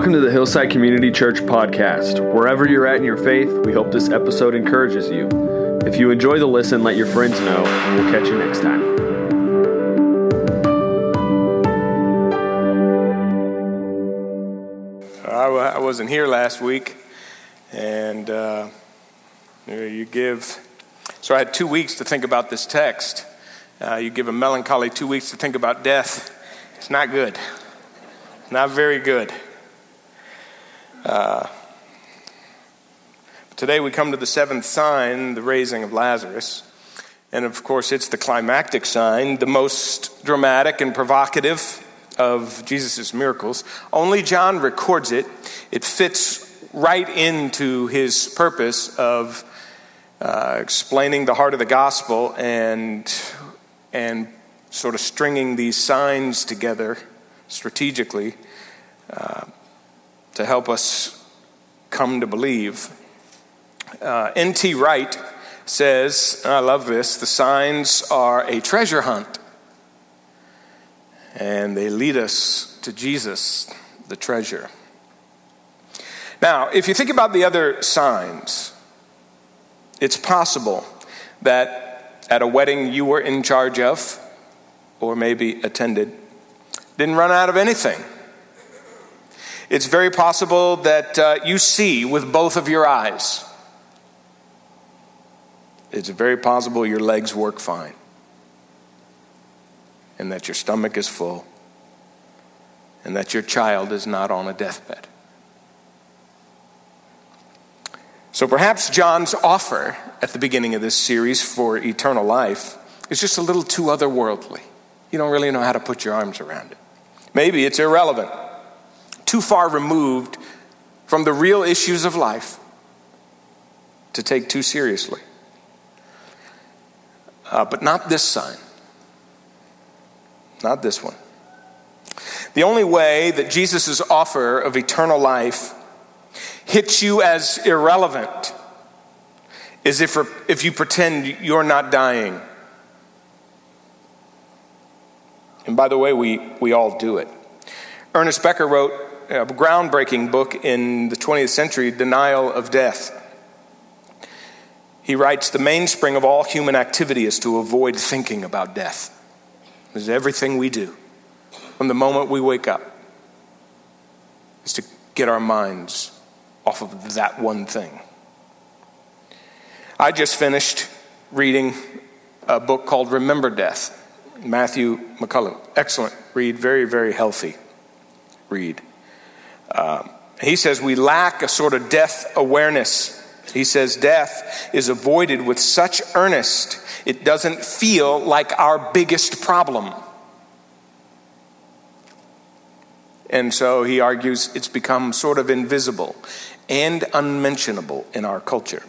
Welcome to the Hillside Community Church podcast. Wherever you're at in your faith, we hope this episode encourages you. If you enjoy the listen, let your friends know, and we'll catch you next time. I wasn't here last week, and uh, you give. So I had two weeks to think about this text. Uh, you give a melancholy two weeks to think about death. It's not good. Not very good. Uh, today we come to the seventh sign, the raising of Lazarus. And of course, it's the climactic sign, the most dramatic and provocative of Jesus' miracles. Only John records it. It fits right into his purpose of uh, explaining the heart of the gospel and, and sort of stringing these signs together strategically. Uh, to help us come to believe. Uh, N.T. Wright says, I love this, the signs are a treasure hunt, and they lead us to Jesus, the treasure. Now, if you think about the other signs, it's possible that at a wedding you were in charge of, or maybe attended, didn't run out of anything. It's very possible that uh, you see with both of your eyes. It's very possible your legs work fine and that your stomach is full and that your child is not on a deathbed. So perhaps John's offer at the beginning of this series for eternal life is just a little too otherworldly. You don't really know how to put your arms around it. Maybe it's irrelevant too far removed from the real issues of life to take too seriously. Uh, but not this sign. Not this one. The only way that Jesus' offer of eternal life hits you as irrelevant is if, if you pretend you're not dying. And by the way, we, we all do it. Ernest Becker wrote a groundbreaking book in the 20th century, Denial of Death. He writes The mainspring of all human activity is to avoid thinking about death. This is everything we do from the moment we wake up, is to get our minds off of that one thing. I just finished reading a book called Remember Death, Matthew McCullough. Excellent read, very, very healthy read. Um, he says we lack a sort of death awareness. He says death is avoided with such earnest, it doesn't feel like our biggest problem. And so he argues it's become sort of invisible and unmentionable in our culture.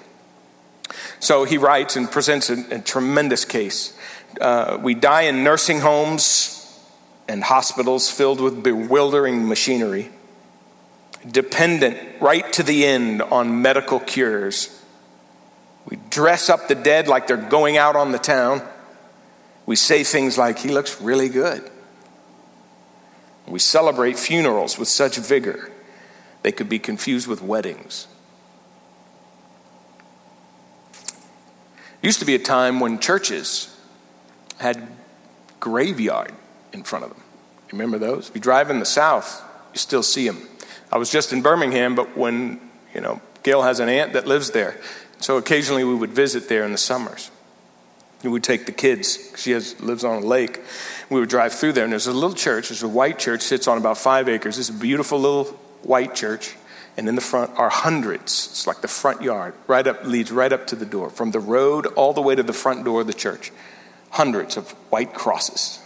So he writes and presents a, a tremendous case. Uh, we die in nursing homes and hospitals filled with bewildering machinery dependent right to the end on medical cures. We dress up the dead like they're going out on the town. We say things like, he looks really good. We celebrate funerals with such vigor, they could be confused with weddings. Used to be a time when churches had graveyard in front of them. Remember those? If you drive in the South, you still see them. I was just in Birmingham, but when, you know, Gail has an aunt that lives there. So occasionally we would visit there in the summers. We would take the kids. She has, lives on a lake. We would drive through there, and there's a little church. There's a white church, sits on about five acres. It's a beautiful little white church. And in the front are hundreds. It's like the front yard, right up, leads right up to the door. From the road all the way to the front door of the church. Hundreds of white crosses.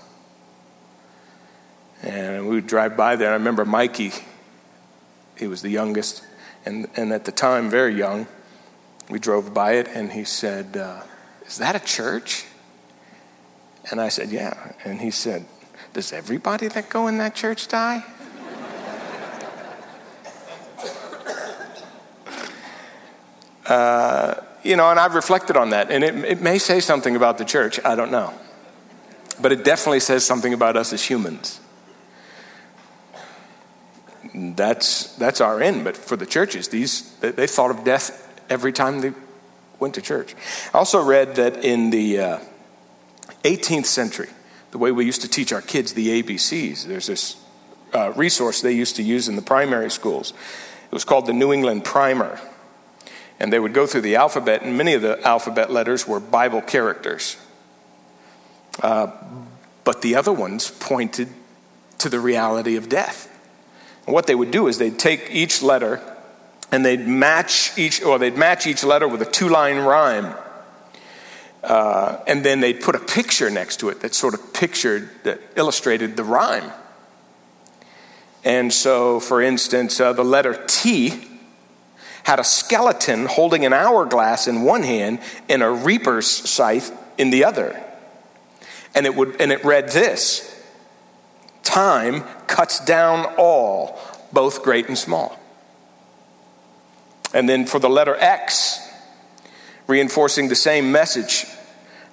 And we would drive by there. I remember Mikey, he was the youngest, and, and at the time, very young. We drove by it, and he said, uh, Is that a church? And I said, Yeah. And he said, Does everybody that go in that church die? uh, you know, and I've reflected on that, and it, it may say something about the church, I don't know. But it definitely says something about us as humans that's, that's our end. But for the churches, these, they, they thought of death every time they went to church. I also read that in the uh, 18th century, the way we used to teach our kids the ABCs, there's this uh, resource they used to use in the primary schools. It was called the New England Primer. And they would go through the alphabet, and many of the alphabet letters were Bible characters. Uh, but the other ones pointed to the reality of death. And what they would do is they'd take each letter and they'd match each, or they'd match each letter with a two-line rhyme. Uh, and then they'd put a picture next to it that sort of pictured, that illustrated the rhyme. And so, for instance, uh, the letter T had a skeleton holding an hourglass in one hand and a reaper's scythe in the other. And it, would, and it read this Time cuts down all, both great and small. And then for the letter X, reinforcing the same message,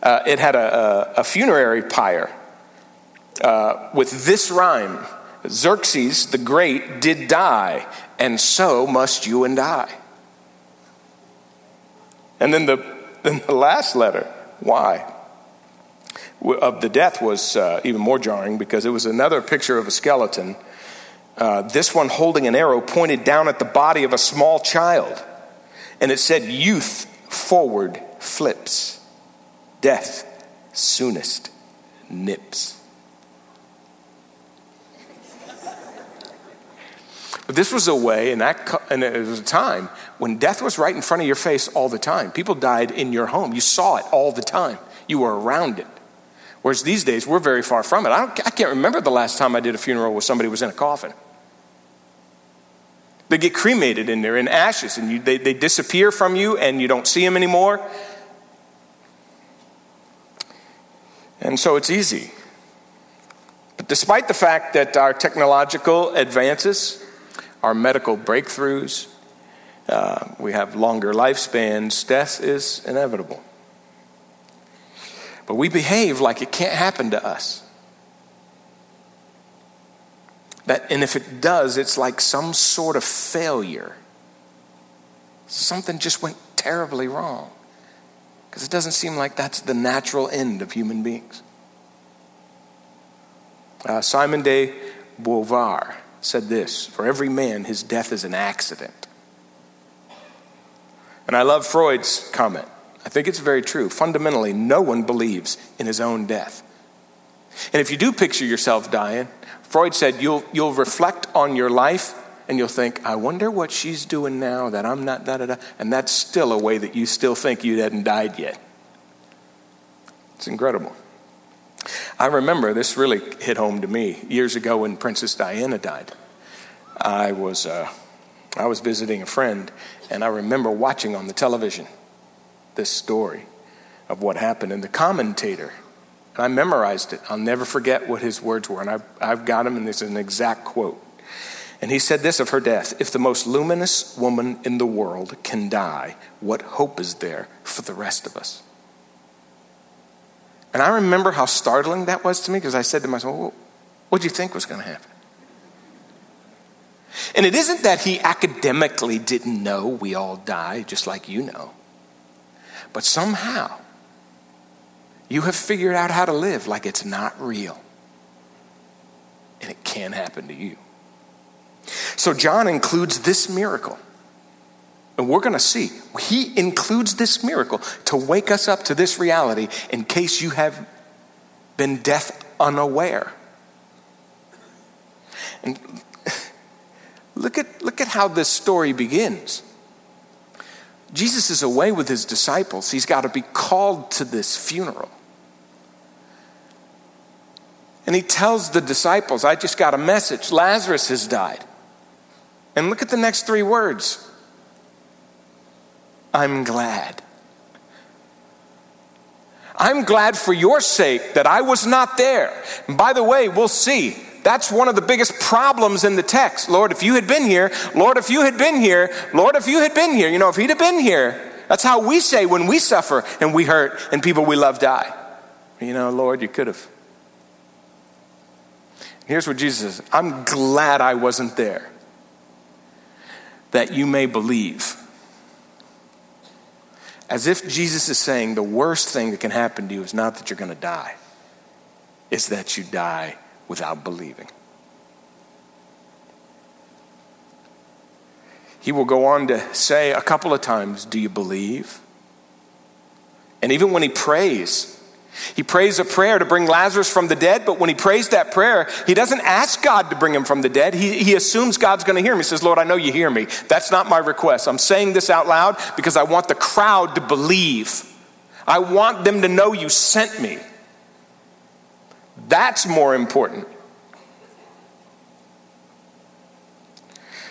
uh, it had a, a, a funerary pyre uh, with this rhyme Xerxes the Great did die, and so must you and I. And then the, then the last letter, Y, of the death was uh, even more jarring because it was another picture of a skeleton. Uh, this one holding an arrow pointed down at the body of a small child. And it said, Youth forward flips, death soonest nips. But this was a way, and, that, and it was a time when death was right in front of your face all the time. People died in your home. You saw it all the time. You were around it. Whereas these days, we're very far from it. I, I can't remember the last time I did a funeral where somebody was in a coffin. They get cremated in there in ashes, and you, they, they disappear from you, and you don't see them anymore. And so it's easy. But despite the fact that our technological advances, our medical breakthroughs, uh, we have longer lifespans, death is inevitable. But we behave like it can't happen to us. That, and if it does, it's like some sort of failure. Something just went terribly wrong. Because it doesn't seem like that's the natural end of human beings. Uh, Simone de Beauvoir said this For every man, his death is an accident. And I love Freud's comment. I think it's very true. Fundamentally, no one believes in his own death. And if you do picture yourself dying, Freud said you'll, you'll reflect on your life and you'll think, I wonder what she's doing now that I'm not, da da da. And that's still a way that you still think you hadn't died yet. It's incredible. I remember this really hit home to me years ago when Princess Diana died. I was, uh, I was visiting a friend, and I remember watching on the television this story of what happened. And the commentator, and I memorized it. I'll never forget what his words were. And I've, I've got them, and this is an exact quote. And he said this of her death If the most luminous woman in the world can die, what hope is there for the rest of us? And I remember how startling that was to me because I said to myself, well, what do you think was going to happen? And it isn't that he academically didn't know we all die, just like you know. But somehow, you have figured out how to live like it's not real. And it can happen to you. So, John includes this miracle. And we're going to see. He includes this miracle to wake us up to this reality in case you have been death unaware. And look at, look at how this story begins. Jesus is away with his disciples. He's got to be called to this funeral. And he tells the disciples, I just got a message. Lazarus has died. And look at the next three words I'm glad. I'm glad for your sake that I was not there. And by the way, we'll see that's one of the biggest problems in the text. Lord, if you had been here, Lord, if you had been here, Lord, if you had been here, you know, if he'd have been here, that's how we say when we suffer and we hurt and people we love die. You know, Lord, you could have. Here's what Jesus says I'm glad I wasn't there. that you may believe. As if Jesus is saying the worst thing that can happen to you is not that you're going to die, it's that you die without believing. He will go on to say a couple of times, Do you believe? And even when he prays, he prays a prayer to bring Lazarus from the dead, but when he prays that prayer, he doesn't ask God to bring him from the dead. He, he assumes God's going to hear him. He says, Lord, I know you hear me. That's not my request. I'm saying this out loud because I want the crowd to believe. I want them to know you sent me. That's more important.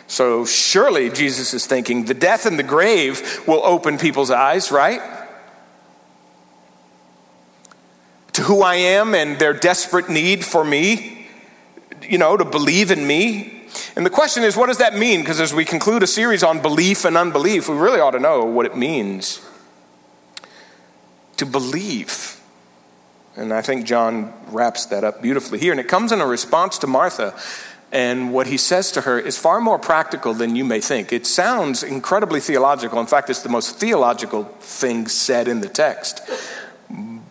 So surely Jesus is thinking the death and the grave will open people's eyes, right? to who I am and their desperate need for me, you know, to believe in me. And the question is, what does that mean? Because as we conclude a series on belief and unbelief, we really ought to know what it means to believe. And I think John wraps that up beautifully here. And it comes in a response to Martha. And what he says to her is far more practical than you may think. It sounds incredibly theological. In fact, it's the most theological thing said in the text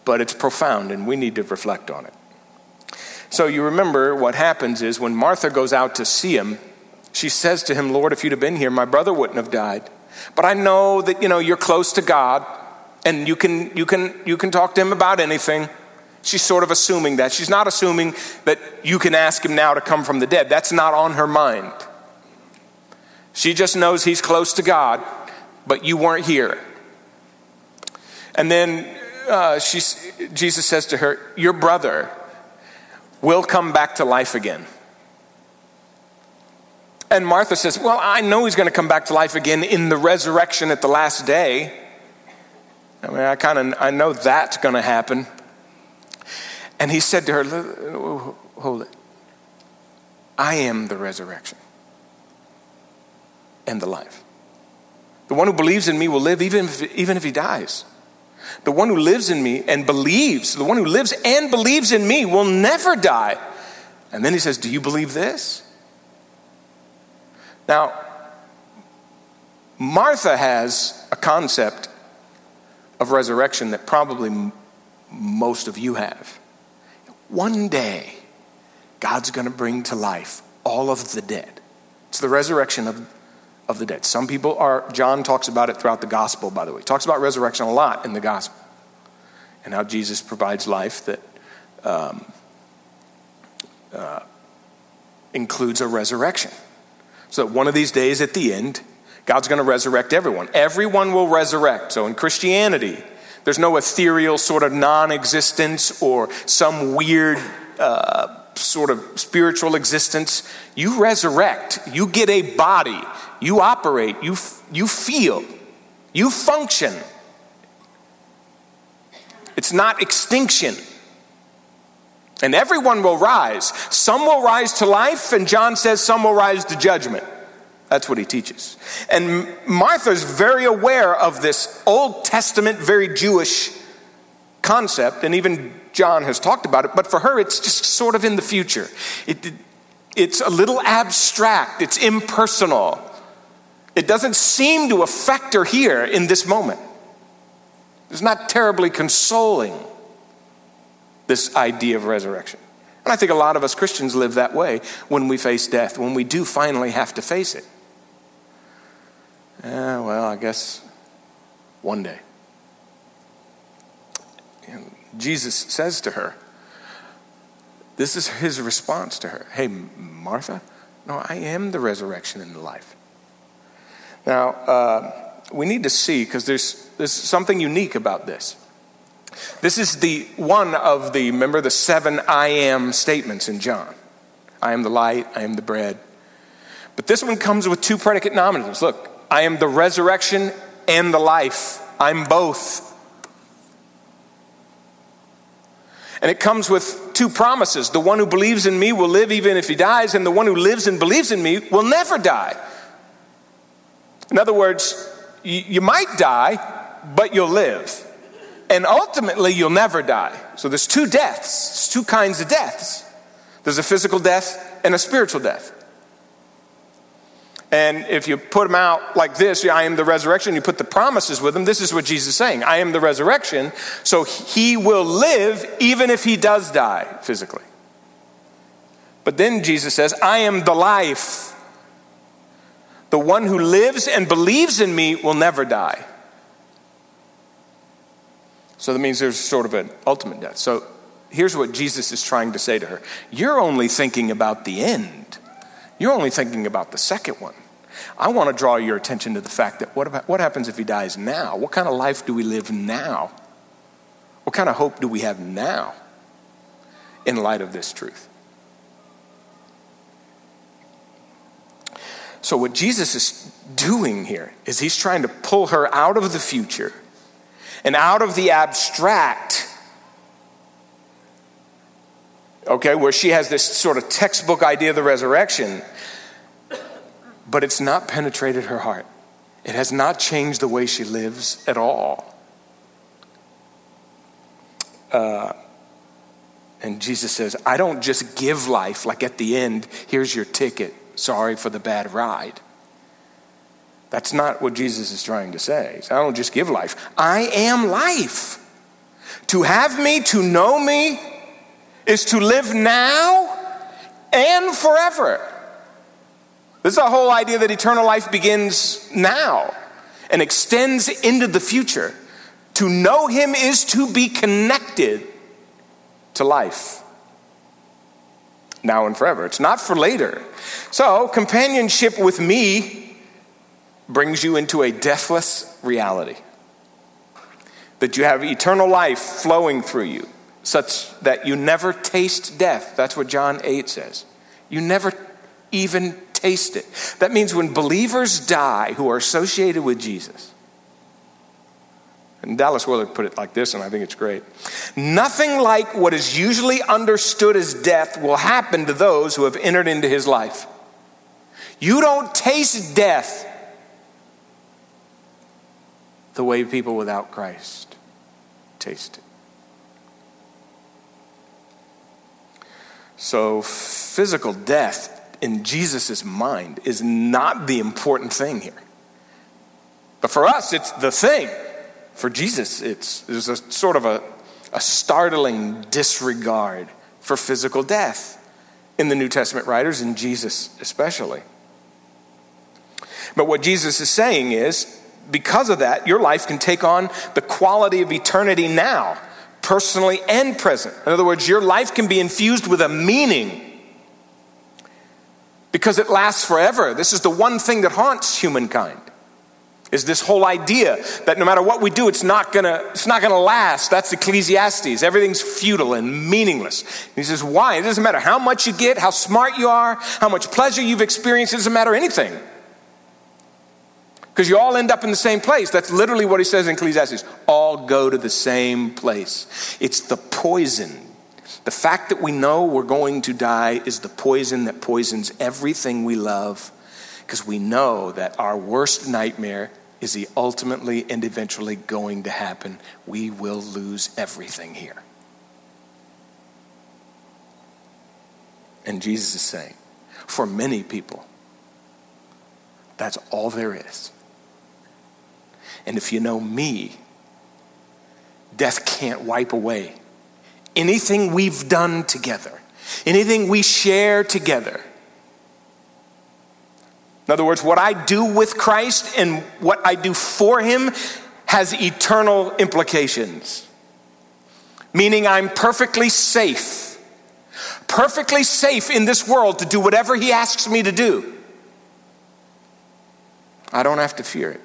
but it's profound and we need to reflect on it. So you remember what happens is when Martha goes out to see him, she says to him, Lord, if you'd have been here, my brother wouldn't have died. But I know that, you know, you're close to God and you can, you can, you can talk to him about anything. She's sort of assuming that. She's not assuming that you can ask him now to come from the dead. That's not on her mind. She just knows he's close to God, but you weren't here. And then uh, Jesus says to her, Your brother will come back to life again. And Martha says, Well, I know he's going to come back to life again in the resurrection at the last day. I mean, I kind of I know that's going to happen. And he said to her, Hold it. I am the resurrection and the life. The one who believes in me will live even if, even if he dies. The one who lives in me and believes, the one who lives and believes in me will never die. And then he says, Do you believe this? Now, Martha has a concept of resurrection that probably m- most of you have. One day, God's going to bring to life all of the dead. It's the resurrection of of the dead. Some people are, John talks about it throughout the gospel, by the way. He talks about resurrection a lot in the gospel and how Jesus provides life that um, uh, includes a resurrection. So that one of these days at the end, God's going to resurrect everyone. Everyone will resurrect. So in Christianity, there's no ethereal sort of non existence or some weird uh, sort of spiritual existence. You resurrect, you get a body, you operate, you, you feel, you function. It's not extinction. And everyone will rise. Some will rise to life, and John says some will rise to judgment. That's what he teaches. And Martha's very aware of this Old Testament, very Jewish concept, and even John has talked about it, but for her, it's just sort of in the future. It, it's a little abstract, it's impersonal. It doesn't seem to affect her here in this moment. It's not terribly consoling, this idea of resurrection. And I think a lot of us Christians live that way when we face death, when we do finally have to face it. Yeah, well, I guess one day. And Jesus says to her, this is his response to her Hey, Martha, no, I am the resurrection and the life. Now, uh, we need to see, because there's, there's something unique about this. This is the one of the, remember the seven I am statements in John. I am the light, I am the bread. But this one comes with two predicate nominatives. Look, I am the resurrection and the life. I'm both. And it comes with two promises. The one who believes in me will live even if he dies, and the one who lives and believes in me will never die. In other words, you, might die, but you'll live. And ultimately, you'll never die. So there's two deaths, there's two kinds of deaths there's a physical death and a spiritual death. And if you put them out like this, I am the resurrection, you put the promises with them, this is what Jesus is saying I am the resurrection, so he will live even if he does die physically. But then Jesus says, I am the life. The one who lives and believes in me will never die. So that means there's sort of an ultimate death. So here's what Jesus is trying to say to her You're only thinking about the end, you're only thinking about the second one. I want to draw your attention to the fact that what, about, what happens if he dies now? What kind of life do we live now? What kind of hope do we have now in light of this truth? So, what Jesus is doing here is he's trying to pull her out of the future and out of the abstract, okay, where she has this sort of textbook idea of the resurrection, but it's not penetrated her heart. It has not changed the way she lives at all. Uh, and Jesus says, I don't just give life, like at the end, here's your ticket, sorry for the bad ride. That's not what Jesus is trying to say. I don't just give life, I am life. To have me, to know me, is to live now and forever. This is the whole idea that eternal life begins now and extends into the future. To know Him is to be connected to life now and forever. It's not for later. So, companionship with me brings you into a deathless reality. That you have eternal life flowing through you, such that you never taste death. That's what John 8 says. You never even taste it. That means when believers die who are associated with Jesus, and Dallas Willard put it like this, and I think it's great. Nothing like what is usually understood as death will happen to those who have entered into his life. You don't taste death the way people without Christ taste it. So, physical death in Jesus' mind is not the important thing here. But for us, it's the thing. For Jesus, it's there's a sort of a, a startling disregard for physical death in the New Testament writers, and Jesus especially. But what Jesus is saying is because of that, your life can take on the quality of eternity now, personally and present. In other words, your life can be infused with a meaning because it lasts forever. This is the one thing that haunts humankind. Is this whole idea that no matter what we do, it's not gonna, it's not gonna last. That's Ecclesiastes. Everything's futile and meaningless. And he says, why? It doesn't matter how much you get, how smart you are, how much pleasure you've experienced, it doesn't matter anything because you all end up in the same place. That's literally what he says in Ecclesiastes. All go to the same place. It's the poison. The fact that we know we're going to die is the poison that poisons everything we love because we know that our worst nightmare is the ultimately and eventually going to happen. We will lose everything here. And Jesus is saying, for many people, that's all there is. And if you know me, death can't wipe away anything we've done together, anything we share together. In other words, what I do with Christ and what I do for Him has eternal implications. Meaning, I'm perfectly safe, perfectly safe in this world to do whatever He asks me to do. I don't have to fear it.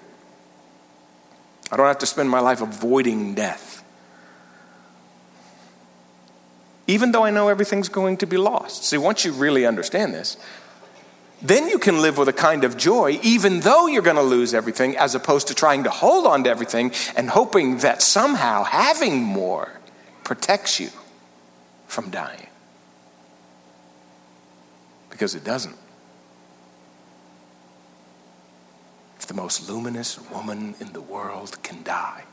I don't have to spend my life avoiding death. Even though I know everything's going to be lost. See, once you really understand this, then you can live with a kind of joy, even though you're going to lose everything, as opposed to trying to hold on to everything and hoping that somehow having more protects you from dying. Because it doesn't. The most luminous woman in the world can die.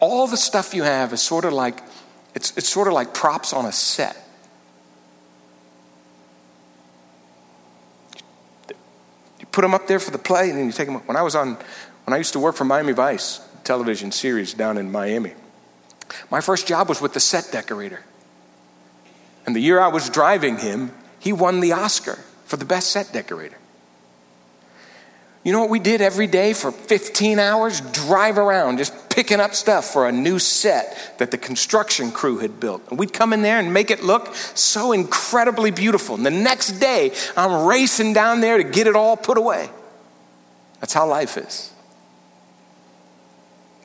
All the stuff you have is sort of like it's, it's sort of like props on a set. You put them up there for the play, and then you take them. When I was on, when I used to work for Miami Vice television series down in Miami, my first job was with the set decorator. And the year I was driving him, he won the Oscar for the best set decorator. You know what we did every day for 15 hours? Drive around just picking up stuff for a new set that the construction crew had built. And we'd come in there and make it look so incredibly beautiful. And the next day, I'm racing down there to get it all put away. That's how life is.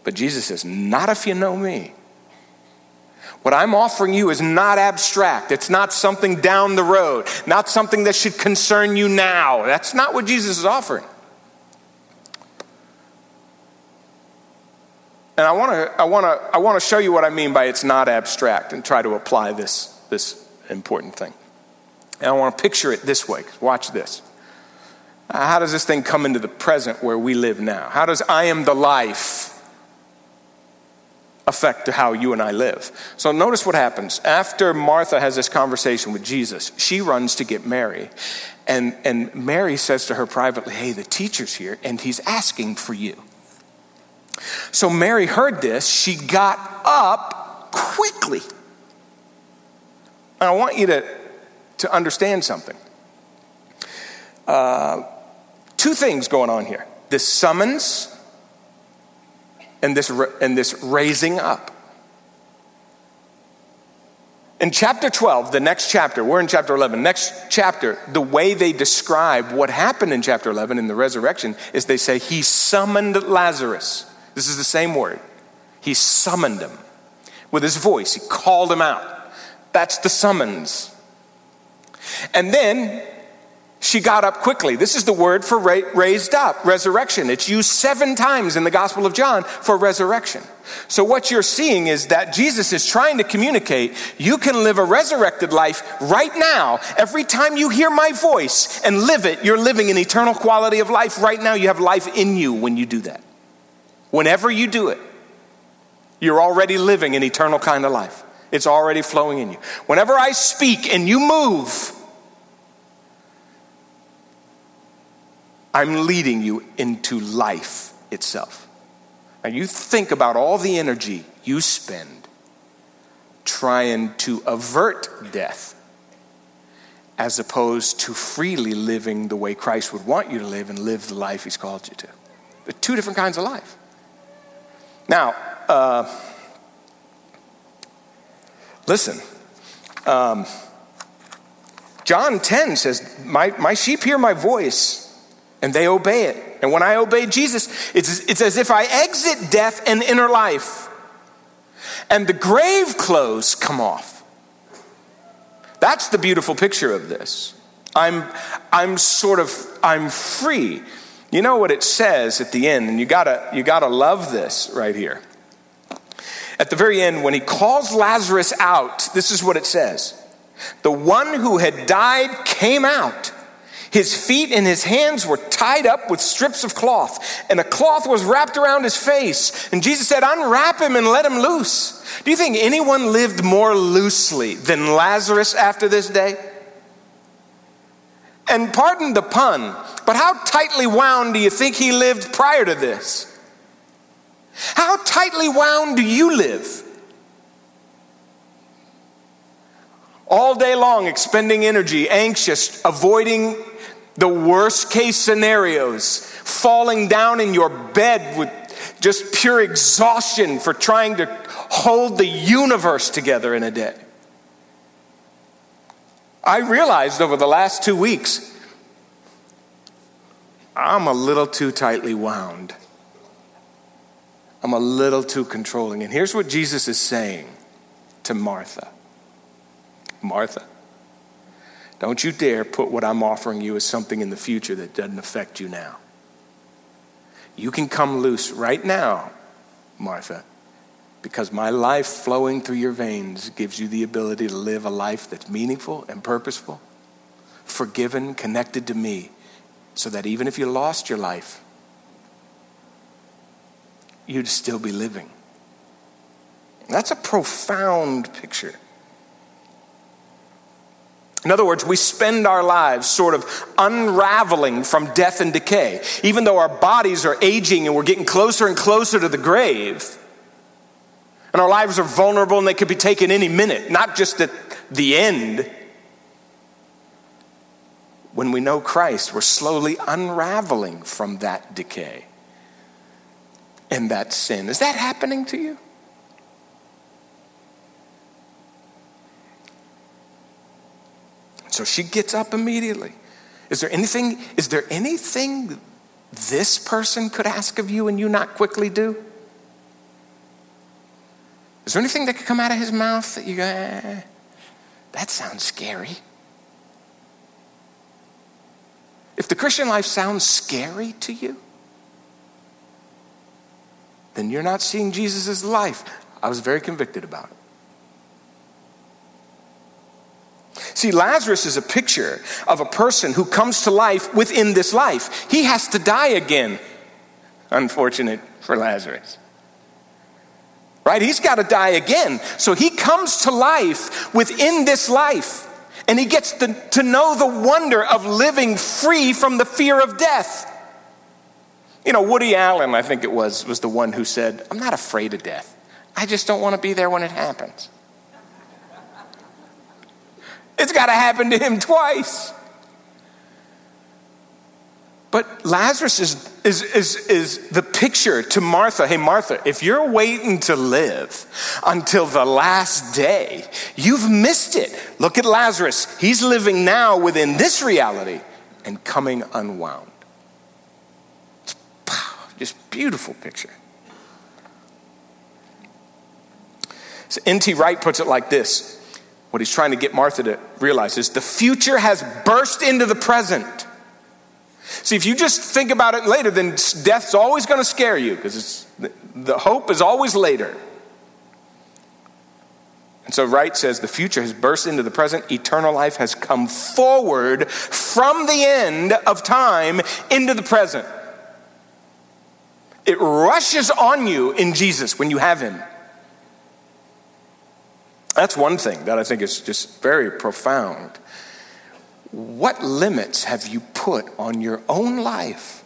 But Jesus says, Not if you know me. What I'm offering you is not abstract. It's not something down the road, not something that should concern you now. That's not what Jesus is offering. And I want to I want to I want to show you what I mean by it's not abstract and try to apply this this important thing. And I want to picture it this way. Watch this. How does this thing come into the present where we live now? How does I am the life affect to how you and I live? So notice what happens. After Martha has this conversation with Jesus, she runs to get Mary. And, and Mary says to her privately, Hey, the teacher's here and he's asking for you. So Mary heard this. She got up quickly. And I want you to, to understand something. Uh, two things going on here this summons and this, and this raising up. In chapter 12, the next chapter, we're in chapter 11, next chapter, the way they describe what happened in chapter 11 in the resurrection is they say, He summoned Lazarus. This is the same word. He summoned him with his voice, he called him out. That's the summons. And then she got up quickly. This is the word for raised up, resurrection. It's used seven times in the Gospel of John for resurrection. So, what you're seeing is that Jesus is trying to communicate you can live a resurrected life right now. Every time you hear my voice and live it, you're living an eternal quality of life. Right now, you have life in you when you do that. Whenever you do it, you're already living an eternal kind of life. It's already flowing in you. Whenever I speak and you move, I'm leading you into life itself. Now, you think about all the energy you spend trying to avert death as opposed to freely living the way Christ would want you to live and live the life He's called you to. Two different kinds of life. Now, uh, listen. Um, John 10 says, my, my sheep hear my voice and they obey it. And when I obey Jesus, it's, it's as if I exit death and enter life. And the grave clothes come off. That's the beautiful picture of this. I'm, I'm sort of, I'm free. You know what it says at the end, and you gotta, you gotta love this right here. At the very end, when he calls Lazarus out, this is what it says The one who had died came out. His feet and his hands were tied up with strips of cloth, and a cloth was wrapped around his face. And Jesus said, Unwrap him and let him loose. Do you think anyone lived more loosely than Lazarus after this day? And pardon the pun, but how tightly wound do you think he lived prior to this? How tightly wound do you live? All day long, expending energy, anxious, avoiding the worst case scenarios, falling down in your bed with just pure exhaustion for trying to hold the universe together in a day. I realized over the last two weeks, I'm a little too tightly wound. I'm a little too controlling. And here's what Jesus is saying to Martha Martha, don't you dare put what I'm offering you as something in the future that doesn't affect you now. You can come loose right now, Martha, because my life flowing through your veins gives you the ability to live a life that's meaningful and purposeful, forgiven, connected to me, so that even if you lost your life, you'd still be living. That's a profound picture. In other words, we spend our lives sort of unraveling from death and decay. Even though our bodies are aging and we're getting closer and closer to the grave, and our lives are vulnerable and they could be taken any minute, not just at the end. When we know Christ, we're slowly unraveling from that decay and that sin. Is that happening to you? So she gets up immediately. Is there anything, is there anything this person could ask of you and you not quickly do? Is there anything that could come out of his mouth that you go, eh, that sounds scary? If the Christian life sounds scary to you, then you're not seeing Jesus' life. I was very convicted about it. See, Lazarus is a picture of a person who comes to life within this life. He has to die again. Unfortunate for Lazarus right? He's got to die again. So he comes to life within this life. And he gets to, to know the wonder of living free from the fear of death. You know, Woody Allen, I think it was, was the one who said, I'm not afraid of death. I just don't want to be there when it happens. It's got to happen to him twice. But Lazarus is, is, is, is the picture to Martha. Hey, Martha, if you're waiting to live until the last day, you've missed it. Look at Lazarus. He's living now within this reality and coming unwound. It's, just beautiful picture. So N.T. Wright puts it like this. What he's trying to get Martha to realize is the future has burst into the present. See, if you just think about it later, then death's always going to scare you because the hope is always later. And so Wright says the future has burst into the present, eternal life has come forward from the end of time into the present. It rushes on you in Jesus when you have Him. That's one thing that I think is just very profound. What limits have you put on your own life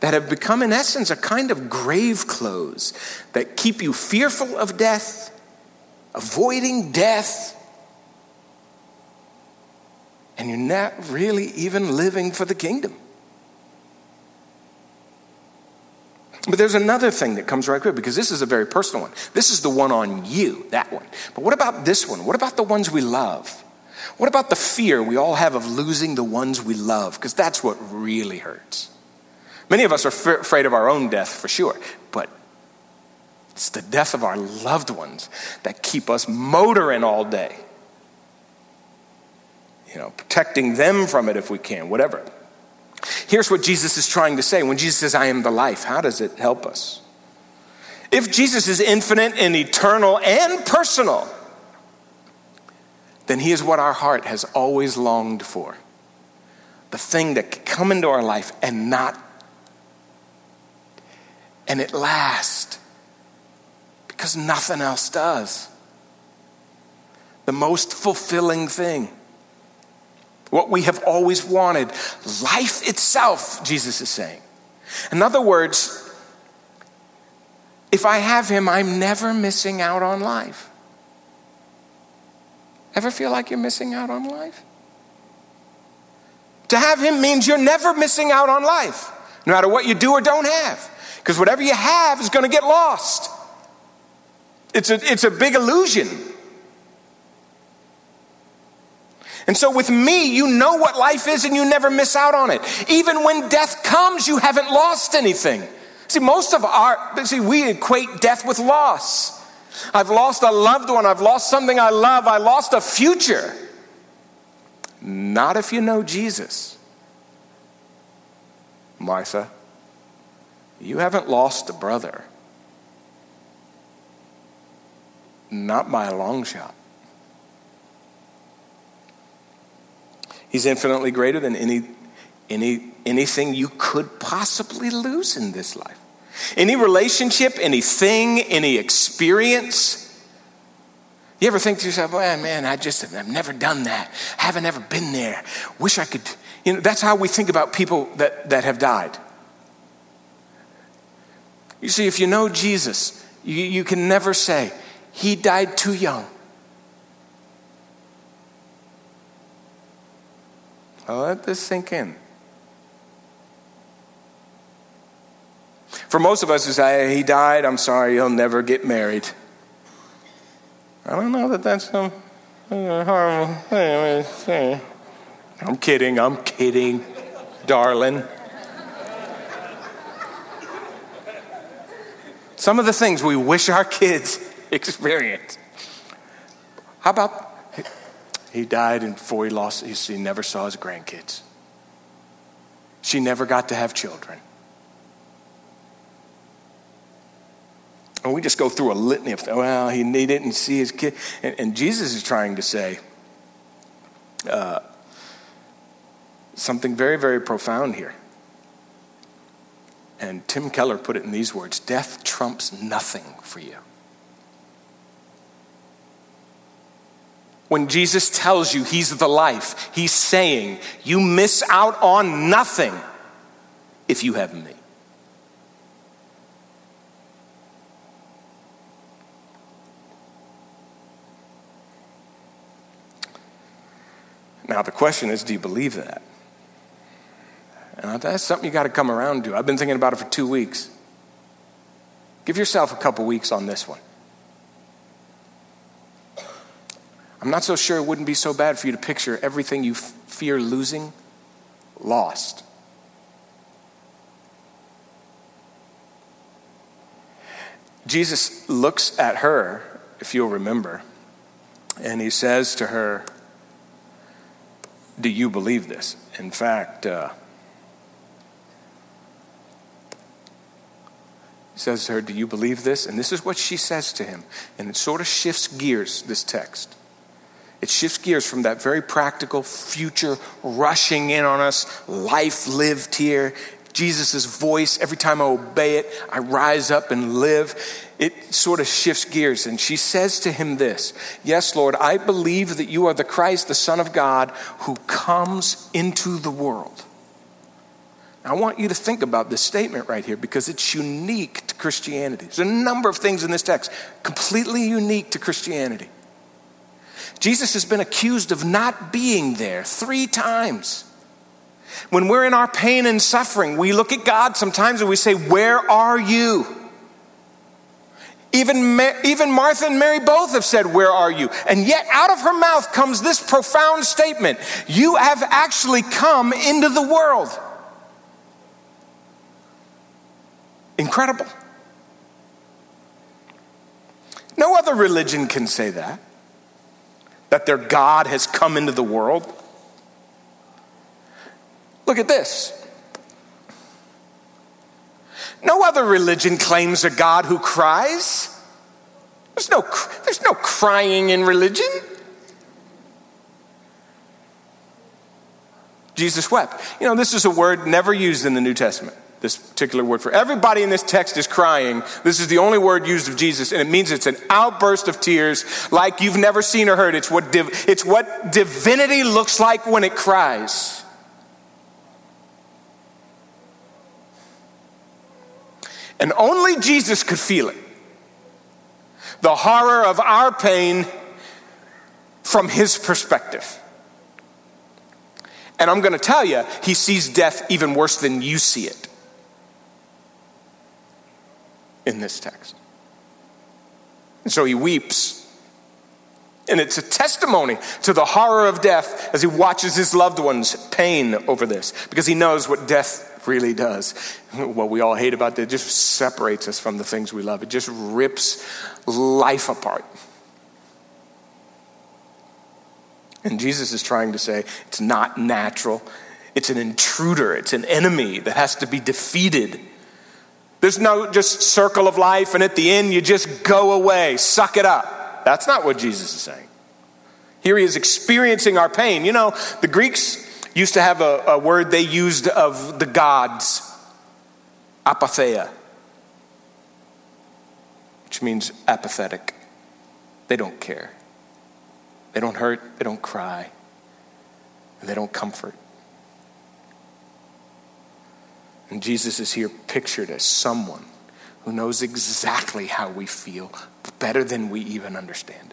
that have become, in essence, a kind of grave clothes that keep you fearful of death, avoiding death, and you're not really even living for the kingdom? But there's another thing that comes right quick because this is a very personal one. This is the one on you, that one. But what about this one? What about the ones we love? What about the fear we all have of losing the ones we love? Because that's what really hurts. Many of us are afraid of our own death for sure, but it's the death of our loved ones that keep us motoring all day. You know, protecting them from it if we can, whatever. Here's what Jesus is trying to say. When Jesus says, I am the life, how does it help us? If Jesus is infinite and eternal and personal, then He is what our heart has always longed for. The thing that can come into our life and not, and it lasts because nothing else does. The most fulfilling thing. What we have always wanted. Life itself, Jesus is saying. In other words, if I have Him, I'm never missing out on life. Ever feel like you're missing out on life? To have Him means you're never missing out on life, no matter what you do or don't have. Because whatever you have is going to get lost. It's a, it's a big illusion. And so, with me, you know what life is and you never miss out on it. Even when death comes, you haven't lost anything. See, most of our, see, we equate death with loss. I've lost a loved one. I've lost something I love. I lost a future. Not if you know Jesus. Martha, you haven't lost a brother. Not by a long shot. He's infinitely greater than any, any, anything you could possibly lose in this life. Any relationship, anything, any experience, You ever think to yourself, well, man, I just have never done that. Haven't ever been there. Wish I could. You know, that's how we think about people that, that have died. You see, if you know Jesus, you, you can never say, he died too young. I'll let this sink in. For most of us who say, he died, I'm sorry, he'll never get married. I don't know that that's some horrible thing. I'm kidding, I'm kidding, darling. Some of the things we wish our kids experienced. How about he died and before he lost, he never saw his grandkids. She never got to have children. And we just go through a litany of, well, he, he didn't see his kid. And, and Jesus is trying to say uh, something very, very profound here. And Tim Keller put it in these words Death trumps nothing for you. When Jesus tells you he's the life, he's saying you miss out on nothing if you have me. Now, the question is do you believe that? And that's something you got to come around to. I've been thinking about it for two weeks. Give yourself a couple weeks on this one. I'm not so sure it wouldn't be so bad for you to picture everything you f- fear losing lost. Jesus looks at her, if you'll remember, and he says to her, Do you believe this? In fact, uh, He says to her, Do you believe this? And this is what she says to him. And it sort of shifts gears, this text. It shifts gears from that very practical future rushing in on us, life lived here, Jesus' voice. Every time I obey it, I rise up and live. It sort of shifts gears. And she says to him this Yes, Lord, I believe that you are the Christ, the Son of God, who comes into the world. I want you to think about this statement right here because it's unique to Christianity. There's a number of things in this text completely unique to Christianity. Jesus has been accused of not being there three times. When we're in our pain and suffering, we look at God sometimes and we say, Where are you? Even, even Martha and Mary both have said, Where are you? And yet, out of her mouth comes this profound statement You have actually come into the world. Incredible. No other religion can say that, that their God has come into the world. Look at this. No other religion claims a God who cries. There's no, there's no crying in religion. Jesus wept. You know, this is a word never used in the New Testament this particular word for everybody in this text is crying. This is the only word used of Jesus, and it means it's an outburst of tears like you've never seen or heard. It's what, div- it's what divinity looks like when it cries. And only Jesus could feel it. The horror of our pain from his perspective. And I'm going to tell you, he sees death even worse than you see it in this text. And so he weeps. And it's a testimony to the horror of death as he watches his loved ones pain over this because he knows what death really does. What we all hate about that just separates us from the things we love. It just rips life apart. And Jesus is trying to say it's not natural. It's an intruder. It's an enemy that has to be defeated there's no just circle of life, and at the end, you just go away, suck it up. That's not what Jesus is saying. Here he is experiencing our pain. You know, the Greeks used to have a, a word they used of the gods, apatheia, which means apathetic. They don't care. They don't hurt, they don't cry, and they don't comfort. And Jesus is here pictured as someone who knows exactly how we feel better than we even understand.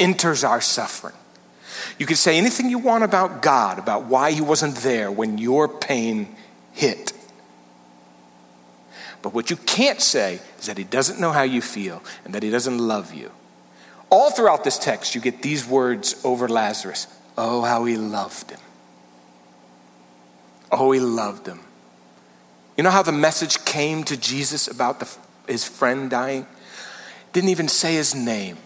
Enters our suffering. You can say anything you want about God, about why He wasn't there when your pain hit. But what you can't say is that He doesn't know how you feel and that He doesn't love you. All throughout this text, you get these words over Lazarus Oh, how He loved him. Oh, He loved him. You know how the message came to Jesus about the, his friend dying? Didn't even say his name.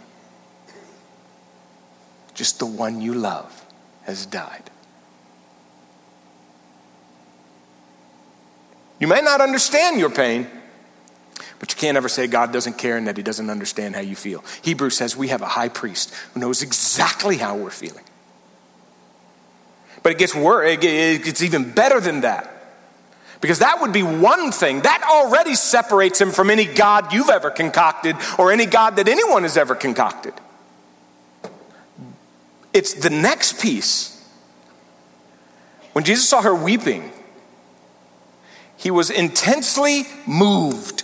Just the one you love has died. You may not understand your pain, but you can't ever say God doesn't care and that He doesn't understand how you feel. Hebrews says we have a high priest who knows exactly how we're feeling. But it gets worse, it gets even better than that. Because that would be one thing. That already separates him from any God you've ever concocted or any God that anyone has ever concocted. It's the next piece. When Jesus saw her weeping, he was intensely moved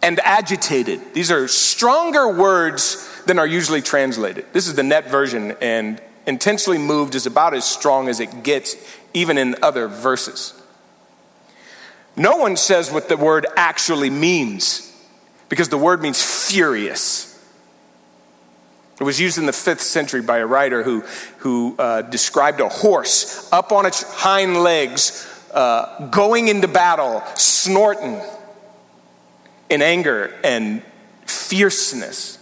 and agitated. These are stronger words than are usually translated. This is the net version, and intensely moved is about as strong as it gets, even in other verses. No one says what the word actually means, because the word means furious. It was used in the fifth century by a writer who, who uh, described a horse up on its hind legs, uh, going into battle, snorting in anger and fierceness.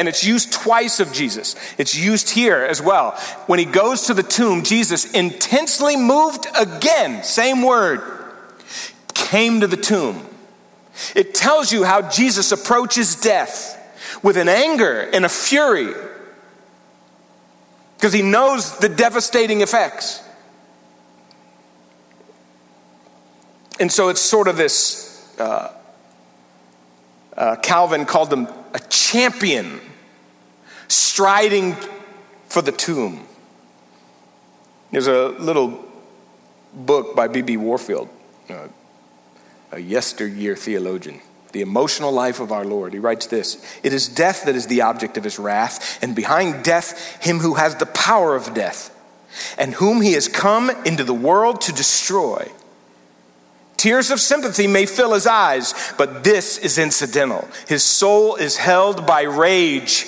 And it's used twice of Jesus. It's used here as well. When he goes to the tomb, Jesus, intensely moved again, same word, came to the tomb. It tells you how Jesus approaches death with an anger and a fury because he knows the devastating effects. And so it's sort of this, uh, uh, Calvin called them a champion striding for the tomb. There's a little book by B.B. Warfield, uh, a yesteryear theologian. The emotional life of our Lord. He writes this It is death that is the object of his wrath, and behind death, him who has the power of death, and whom he has come into the world to destroy. Tears of sympathy may fill his eyes, but this is incidental. His soul is held by rage,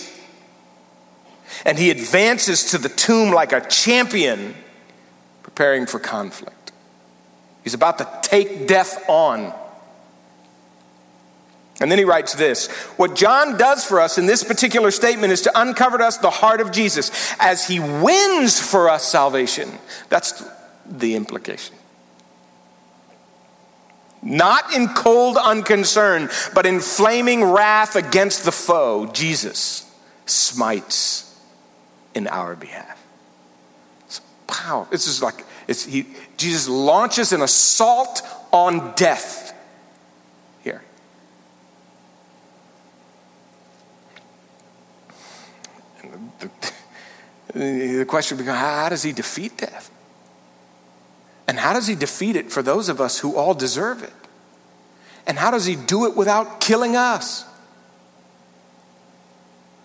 and he advances to the tomb like a champion preparing for conflict. He's about to take death on. And then he writes this What John does for us in this particular statement is to uncover to us the heart of Jesus as he wins for us salvation. That's the implication. Not in cold unconcern, but in flaming wrath against the foe, Jesus smites in our behalf. It's power. This is like it's, he, Jesus launches an assault on death here. The, the question becomes how does he defeat death? And how does he defeat it for those of us who all deserve it? And how does he do it without killing us?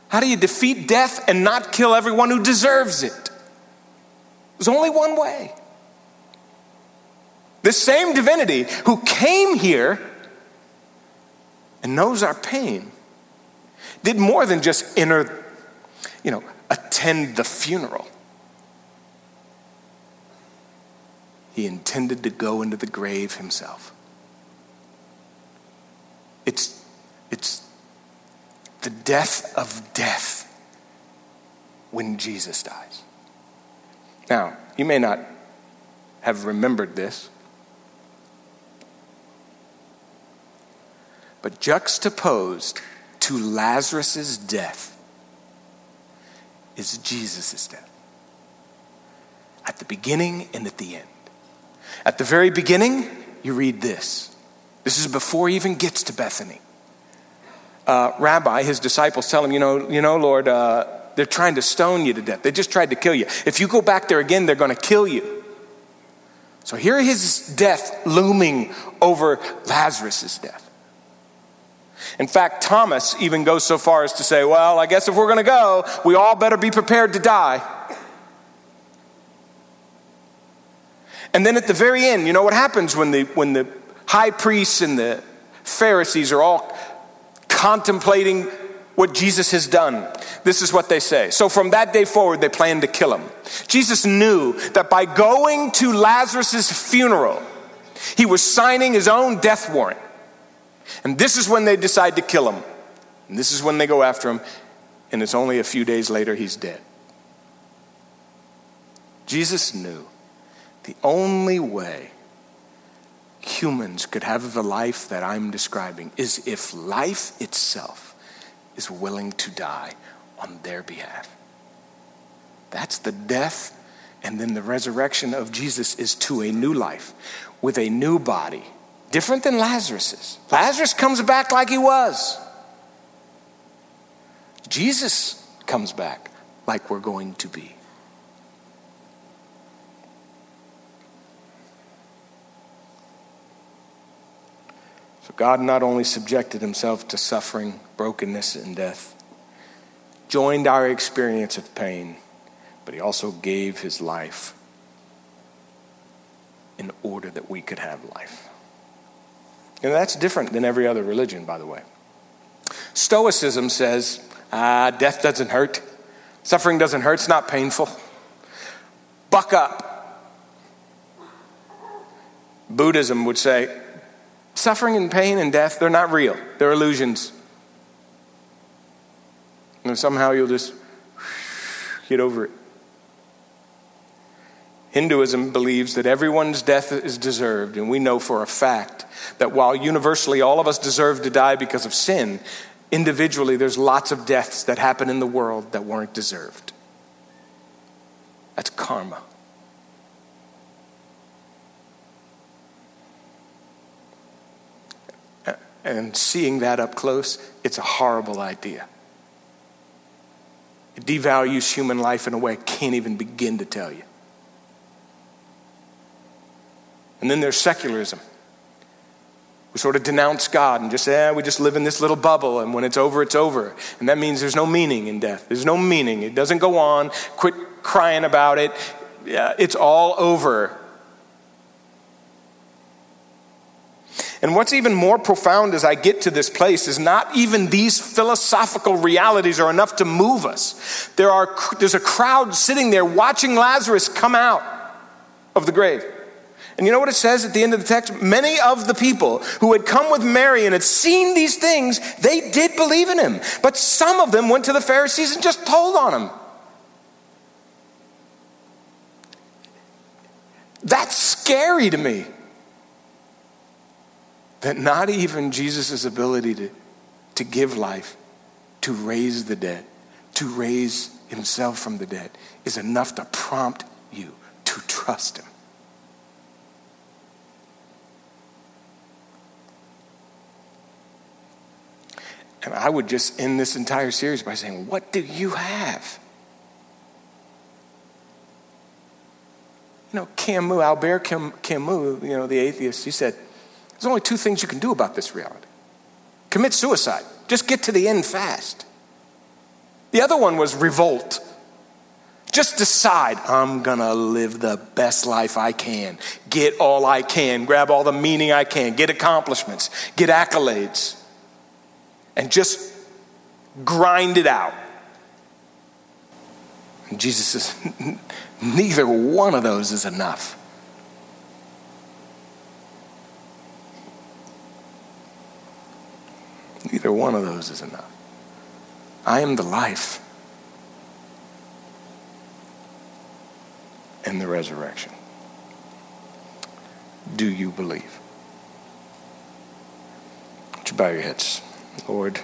How do you defeat death and not kill everyone who deserves it? There's only one way. This same divinity who came here and knows our pain did more than just enter, you know, attend the funeral. He intended to go into the grave himself. It's, it's the death of death when Jesus dies. Now, you may not have remembered this, but juxtaposed to Lazarus' death is Jesus' death. At the beginning and at the end. At the very beginning, you read this. This is before he even gets to Bethany. uh, rabbi, his disciples, tell him, You know, you know Lord, uh, they're trying to stone you to death. They just tried to kill you. If you go back there again, they're going to kill you. So here his death looming over Lazarus' death. In fact, Thomas even goes so far as to say, Well, I guess if we're going to go, we all better be prepared to die. And then at the very end, you know what happens when the, when the high priests and the Pharisees are all contemplating what Jesus has done? This is what they say. So from that day forward, they plan to kill him. Jesus knew that by going to Lazarus' funeral, he was signing his own death warrant. And this is when they decide to kill him. And this is when they go after him. And it's only a few days later he's dead. Jesus knew the only way humans could have the life that I'm describing is if life itself is willing to die on their behalf. That's the death and then the resurrection of Jesus is to a new life with a new body Different than Lazarus's. Lazarus comes back like he was. Jesus comes back like we're going to be. So God not only subjected himself to suffering, brokenness, and death, joined our experience of pain, but he also gave his life in order that we could have life. And that's different than every other religion, by the way. Stoicism says, ah, death doesn't hurt, suffering doesn't hurt, it's not painful. Buck up. Buddhism would say, suffering and pain and death, they're not real, they're illusions. And somehow you'll just get over it. Hinduism believes that everyone's death is deserved, and we know for a fact that while universally all of us deserve to die because of sin, individually there's lots of deaths that happen in the world that weren't deserved. That's karma. And seeing that up close, it's a horrible idea. It devalues human life in a way I can't even begin to tell you. And then there's secularism. We sort of denounce God and just say, eh, we just live in this little bubble, and when it's over, it's over. And that means there's no meaning in death. There's no meaning. It doesn't go on. Quit crying about it. Yeah, it's all over. And what's even more profound as I get to this place is not even these philosophical realities are enough to move us. There are, there's a crowd sitting there watching Lazarus come out of the grave. And you know what it says at the end of the text? Many of the people who had come with Mary and had seen these things, they did believe in him. But some of them went to the Pharisees and just told on him. That's scary to me. That not even Jesus' ability to, to give life, to raise the dead, to raise himself from the dead, is enough to prompt you to trust him. And I would just end this entire series by saying, What do you have? You know, Camus, Albert Camus, you know, the atheist, he said, There's only two things you can do about this reality commit suicide, just get to the end fast. The other one was revolt. Just decide, I'm gonna live the best life I can, get all I can, grab all the meaning I can, get accomplishments, get accolades and just grind it out. And Jesus says, neither one of those is enough. Neither one of those is enough. I am the life and the resurrection. Do you believe? Would you bow your heads? Lord.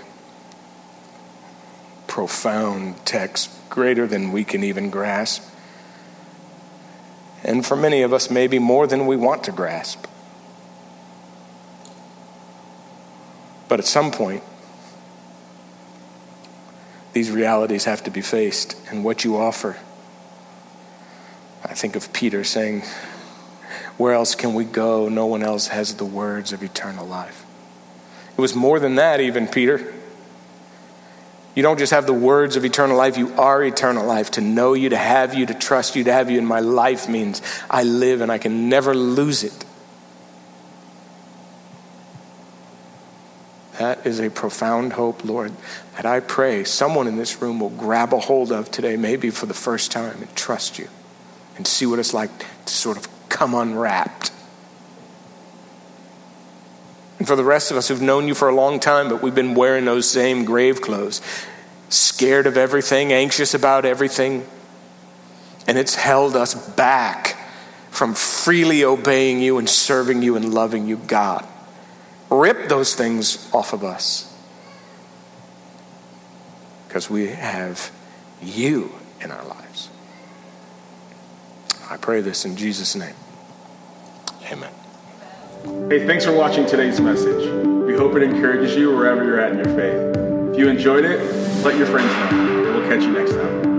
Profound text, greater than we can even grasp. And for many of us, maybe more than we want to grasp. But at some point, these realities have to be faced and what you offer. I think of Peter saying, Where else can we go? No one else has the words of eternal life. It was more than that, even, Peter. You don't just have the words of eternal life, you are eternal life. To know you, to have you, to trust you, to have you in my life means I live and I can never lose it. Is a profound hope, Lord, that I pray someone in this room will grab a hold of today, maybe for the first time, and trust you and see what it's like to sort of come unwrapped. And for the rest of us who've known you for a long time, but we've been wearing those same grave clothes, scared of everything, anxious about everything, and it's held us back from freely obeying you and serving you and loving you, God. Rip those things off of us because we have you in our lives. I pray this in Jesus' name. Amen. Hey, thanks for watching today's message. We hope it encourages you wherever you're at in your faith. If you enjoyed it, let your friends know. We'll catch you next time.